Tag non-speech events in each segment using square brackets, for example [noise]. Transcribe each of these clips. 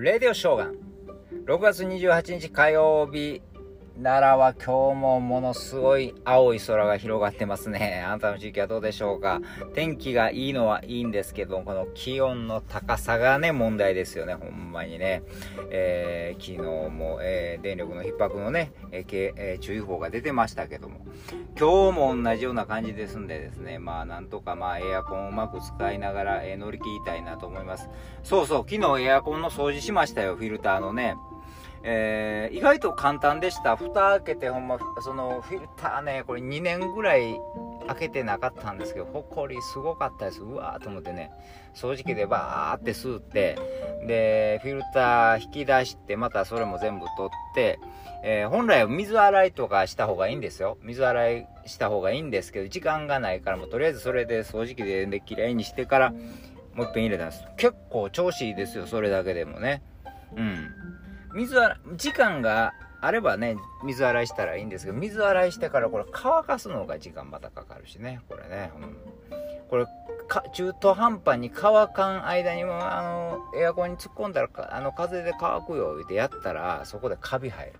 レディオショーガン。6月28日火曜日、奈良は今日もものすごい青い空が広がってますね。あなたの地域はどうでしょうか？天気がいいのはいいんですけど、この気温の高さがね、問題ですよね。ほんまにね。えー、昨日も、えー、電力の逼迫のね、えーえー、注意報が出てましたけども、今日も同じような感じですんでですね、まあなんとかまあエアコンをうまく使いながら、え、乗り切りたいなと思います。そうそう、昨日エアコンの掃除しましたよ、フィルターのね。えー、意外と簡単でした。蓋開けてほんま、そのフィルターね、これ2年ぐらい開けてなかったんですけど、ほこりすごかったです。うわーと思ってね、掃除機でバーって吸って、で、フィルター引き出して、またそれも全部取って、えー、本来は水洗いとかした方がいいんですよ。水洗いした方がいいんですけど、時間がないからもうとりあえずそれで掃除機でできれいにしてから、もう一遍入れたんです。結構調子いいですよ、それだけでもね。うん。水洗、時間があればね、水洗いしたらいいんですけど、水洗いしてからこれ乾かすのが時間またかかるしね、これね。うん、これか、中途半端に乾かん間にも、あの、エアコンに突っ込んだら、あの、風で乾くよ、ってやったら、そこでカビ生える。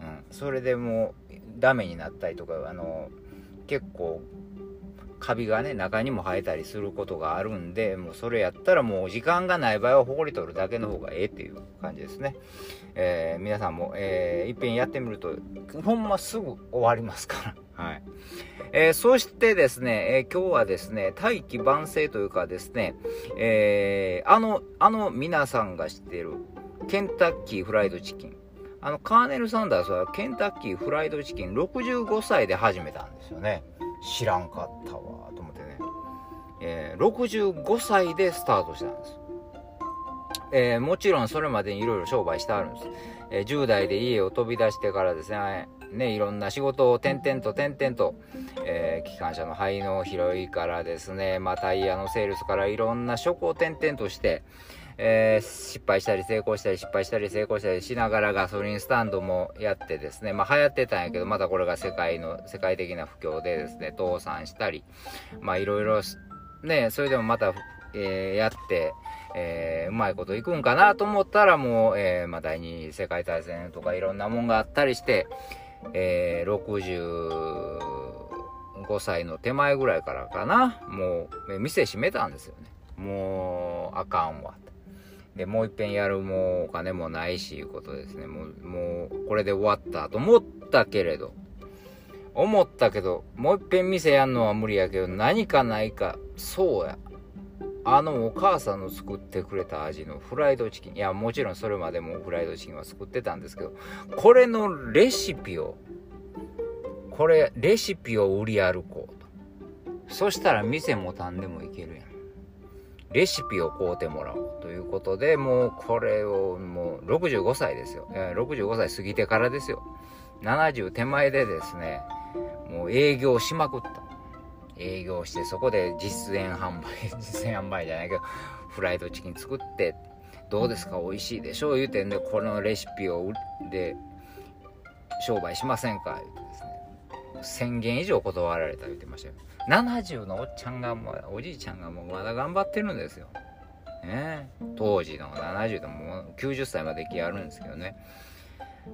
うん。それでもう、ダメになったりとか、あの、結構、カビがね、中にも生えたりすることがあるんで、もうそれやったらもう時間がない場合はほこり取るだけの方がええっていう感じですね。えー、皆さんも、えー、いっぺんやってみると、ほんますぐ終わりますから。[laughs] はい。えー、そしてですね、えー、今日はですね、大器晩成というかですね、えー、あの、あの皆さんが知っている、ケンタッキーフライドチキン。あの、カーネル・サンダースはケンタッキーフライドチキン65歳で始めたんですよね。知らんかったわと思ってね。えー、65歳でスタートしたんです。えー、もちろんそれまでにいろいろ商売してあるんです。えー、10代で家を飛び出してからですね、ね、いろんな仕事を転々と転々と、えー、機関車の灰の拾いからですね、まあ、タイヤのセールスからいろんな職を転々として、えー、失敗したり成功したり失敗したり成功したりしながらガソリンスタンドもやってですね、まあ流行ってたんやけど、またこれが世界の、世界的な不況でですね、倒産したり、まあいろいろね、それでもまた、えー、やって、えー、うまいこといくんかなと思ったらもう、えー、まあ、第二次世界大戦とかいろんなもんがあったりして、えー、65歳の手前ぐらいからかな、もう、店閉めたんですよね。もう、あかんわ。で、もういっぺんやるもうお金もないし、いうことですね。もう、もう、これで終わったと思ったけれど、思ったけど、もういっぺん店やんのは無理やけど、何かないか、そうや。あのお母さんの作ってくれた味のフライドチキン。いや、もちろんそれまでもフライドチキンは作ってたんですけど、これのレシピを、これ、レシピを売り歩こうと。そしたら店もたんでもいけるやん。レシピを買うてもらおうということで、もうこれをもう65歳ですよ。65歳過ぎてからですよ。70手前でですね、もう営業しまくった。営業してそこで実演販売 [laughs] 実演販売じゃないけどフライドチキン作ってどうですか？美味しいでしょう？言うてんでこのレシピをで商売しませんか？言うてですね1000件以上断られた言ってましたよ。70のおっちゃんがもうおじいちゃんがもうまだ頑張ってるんですよ。ね。当時の70でも90歳まで生きあるんですけどね。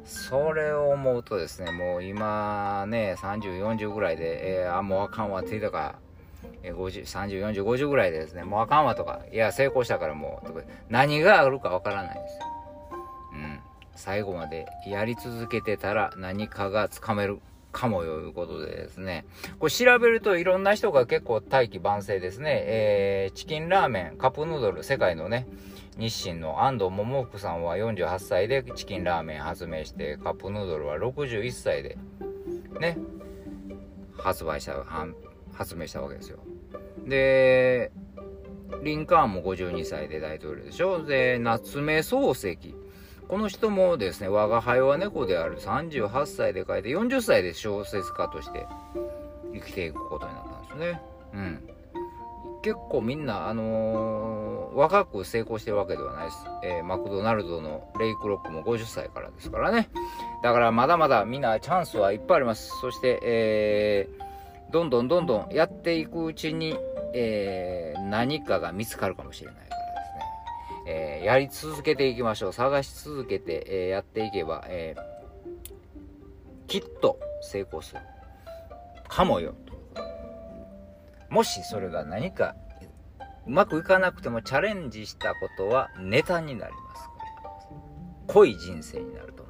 それを思うとですね、もう今ね、30、40ぐらいで、えー、あ、もうあかんわって言ったか、30、40、50ぐらいでですね、もうあかんわとか、いや、成功したからもう、とか、何があるかわからないんですよ。うん。最後までやり続けてたら何かがつかめる。かもよいうことでですね。これ調べるといろんな人が結構大器晩成ですね。えー、チキンラーメン、カップヌードル、世界のね、日清の安藤桃福さんは48歳でチキンラーメン発明して、カップヌードルは61歳で、ね、発売した、発明したわけですよ。で、リンカーンも52歳で大統領でしょ。で、夏目漱石。この人もですね、我が輩は猫である38歳で書いて、40歳で小説家として生きていくことになったんですね。うん。結構みんな、あのー、若く成功してるわけではないです。えー、マクドナルドのレイクロックも50歳からですからね。だからまだまだみんなチャンスはいっぱいあります。そして、えー、どんどんどんどんやっていくうちに、えー、何かが見つかるかもしれない。えー、やり続けていきましょう。探し続けて、えー、やっていけば、えきっと成功する。かもよ。もしそれが何かうまくいかなくてもチャレンジしたことはネタになります濃い人生になると